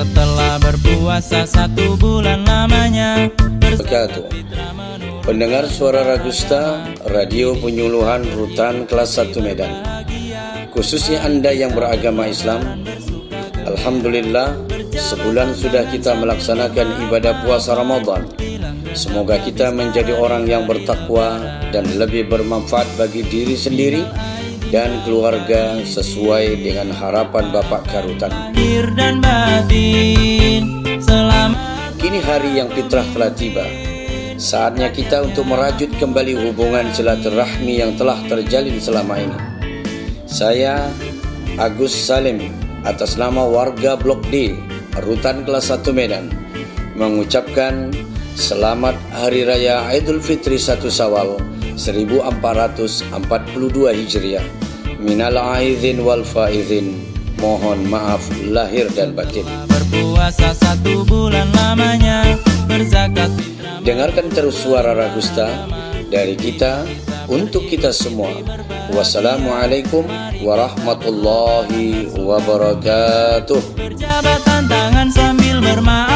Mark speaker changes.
Speaker 1: Berpuasa satu bulan lamanya
Speaker 2: Berkatu. Pendengar suara Ragusta, radio penyuluhan rutan kelas 1 Medan. Khususnya Anda yang beragama Islam, Alhamdulillah, sebulan sudah kita melaksanakan ibadah puasa Ramadan. Semoga kita menjadi orang yang bertakwa dan lebih bermanfaat bagi diri sendiri dan keluarga sesuai dengan harapan Bapak Karutan.
Speaker 1: Dan batin
Speaker 2: Kini hari yang fitrah telah tiba. Saatnya kita untuk merajut kembali hubungan silaturahmi yang telah terjalin selama ini. Saya Agus Salim atas nama warga Blok D, Rutan Kelas 1 Medan, mengucapkan selamat Hari Raya Idul Fitri 1 Sawal 1442 Hijriah. Minal aidin wal faizin. Mohon maaf lahir dan batin.
Speaker 1: berpuasa satu bulan lamanya Berzakat
Speaker 2: Dengarkan terus suara Ragusta dari kita untuk kita semua. Wassalamualaikum warahmatullahi wabarakatuh.
Speaker 1: Berjabat tangan sambil habis